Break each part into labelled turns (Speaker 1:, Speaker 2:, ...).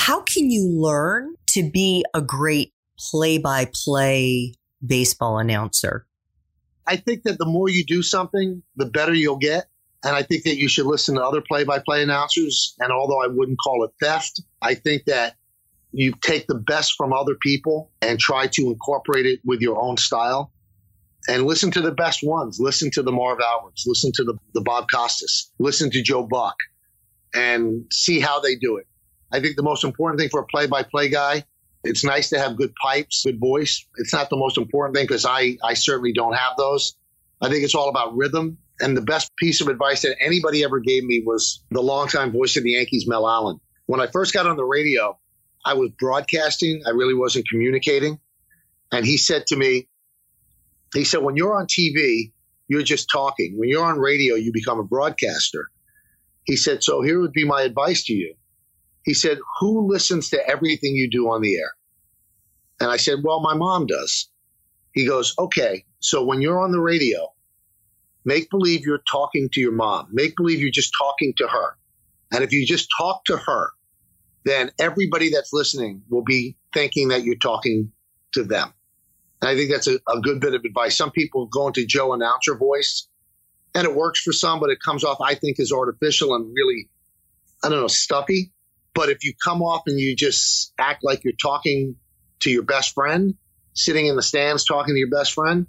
Speaker 1: How can you learn to be a great play by play baseball announcer?
Speaker 2: I think that the more you do something, the better you'll get. And I think that you should listen to other play by play announcers. And although I wouldn't call it theft, I think that you take the best from other people and try to incorporate it with your own style. And listen to the best ones. Listen to the Marv Alberts. Listen to the, the Bob Costas. Listen to Joe Buck and see how they do it. I think the most important thing for a play by play guy it's nice to have good pipes, good voice. It's not the most important thing because I, I certainly don't have those. I think it's all about rhythm. And the best piece of advice that anybody ever gave me was the longtime voice of the Yankees, Mel Allen. When I first got on the radio, I was broadcasting. I really wasn't communicating. And he said to me, he said, when you're on TV, you're just talking. When you're on radio, you become a broadcaster. He said, so here would be my advice to you. He said, Who listens to everything you do on the air? And I said, Well, my mom does. He goes, Okay, so when you're on the radio, make believe you're talking to your mom. Make believe you're just talking to her. And if you just talk to her, then everybody that's listening will be thinking that you're talking to them. And I think that's a, a good bit of advice. Some people go into Joe announcer voice and it works for some, but it comes off, I think, as artificial and really, I don't know, stuffy. But if you come off and you just act like you're talking to your best friend, sitting in the stands talking to your best friend,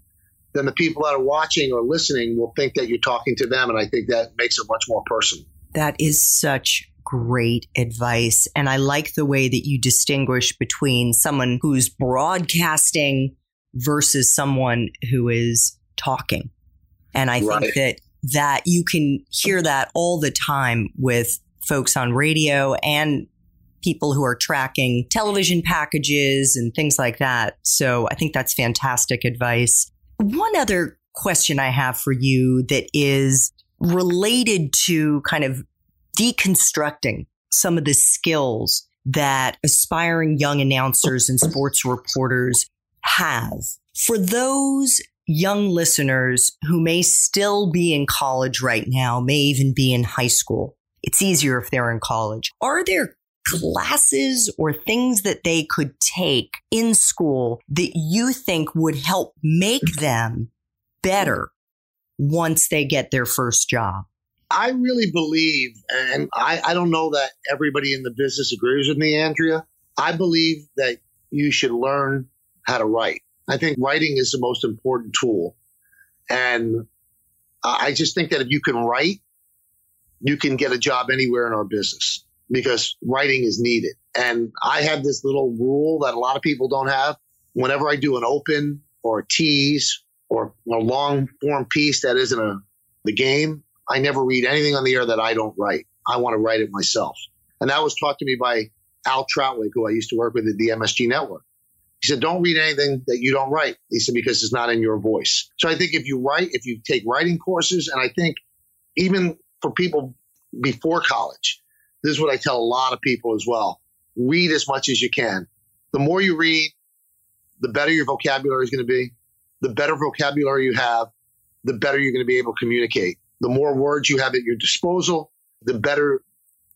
Speaker 2: then the people that are watching or listening will think that you're talking to them. And I think that makes it much more personal.
Speaker 1: That is such great advice. And I like the way that you distinguish between someone who's broadcasting versus someone who is talking. And I right. think that that you can hear that all the time with folks on radio and people who are tracking television packages and things like that. So I think that's fantastic advice. One other question I have for you that is related to kind of deconstructing some of the skills that aspiring young announcers and sports reporters have. For those young listeners who may still be in college right now, may even be in high school, it's easier if they're in college. Are there classes or things that they could take in school that you think would help make mm-hmm. them better once they get their first job?
Speaker 2: I really believe, and I, I don't know that everybody in the business agrees with me, Andrea. I believe that you should learn how to write. I think writing is the most important tool. And I just think that if you can write, you can get a job anywhere in our business because writing is needed. And I have this little rule that a lot of people don't have. Whenever I do an open or a tease or a long form piece that isn't a, the game, I never read anything on the air that I don't write. I want to write it myself. And that was taught to me by Al Trautwig, who I used to work with at the MSG network. He said, don't read anything that you don't write. He said, because it's not in your voice. So I think if you write, if you take writing courses, and I think even for people before college. This is what I tell a lot of people as well. Read as much as you can. The more you read, the better your vocabulary is going to be. The better vocabulary you have, the better you're going to be able to communicate. The more words you have at your disposal, the better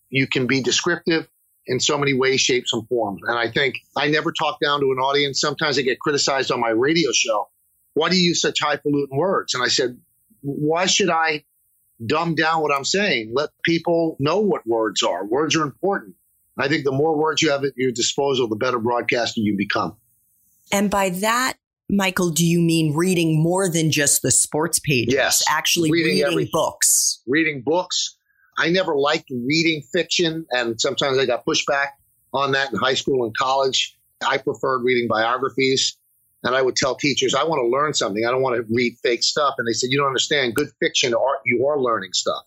Speaker 2: you can be descriptive in so many ways, shapes, and forms. And I think I never talk down to an audience. Sometimes I get criticized on my radio show. Why do you use such highfalutin words? And I said, why should I dumb down what I'm saying. Let people know what words are. Words are important. I think the more words you have at your disposal, the better broadcaster you become.
Speaker 1: And by that Michael, do you mean reading more than just the sports pages?
Speaker 2: Yes.
Speaker 1: Actually
Speaker 2: Reading
Speaker 1: reading,
Speaker 2: everything.
Speaker 1: books.
Speaker 2: reading books. I never liked reading fiction, and sometimes I got pushback on that in high school and college. I preferred reading biographies, and I would tell teachers, I want to learn something. I don't want to read fake stuff. And they said, You don't understand. Good fiction, are, you are learning stuff.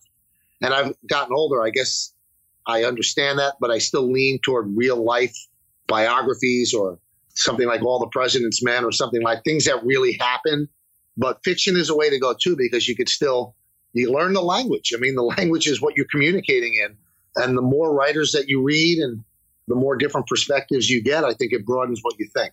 Speaker 2: And I've gotten older. I guess I understand that, but I still lean toward real life biographies or something like All the President's Men or something like things that really happen. But fiction is a way to go too, because you could still you learn the language. I mean, the language is what you're communicating in. And the more writers that you read and the more different perspectives you get, I think it broadens what you think.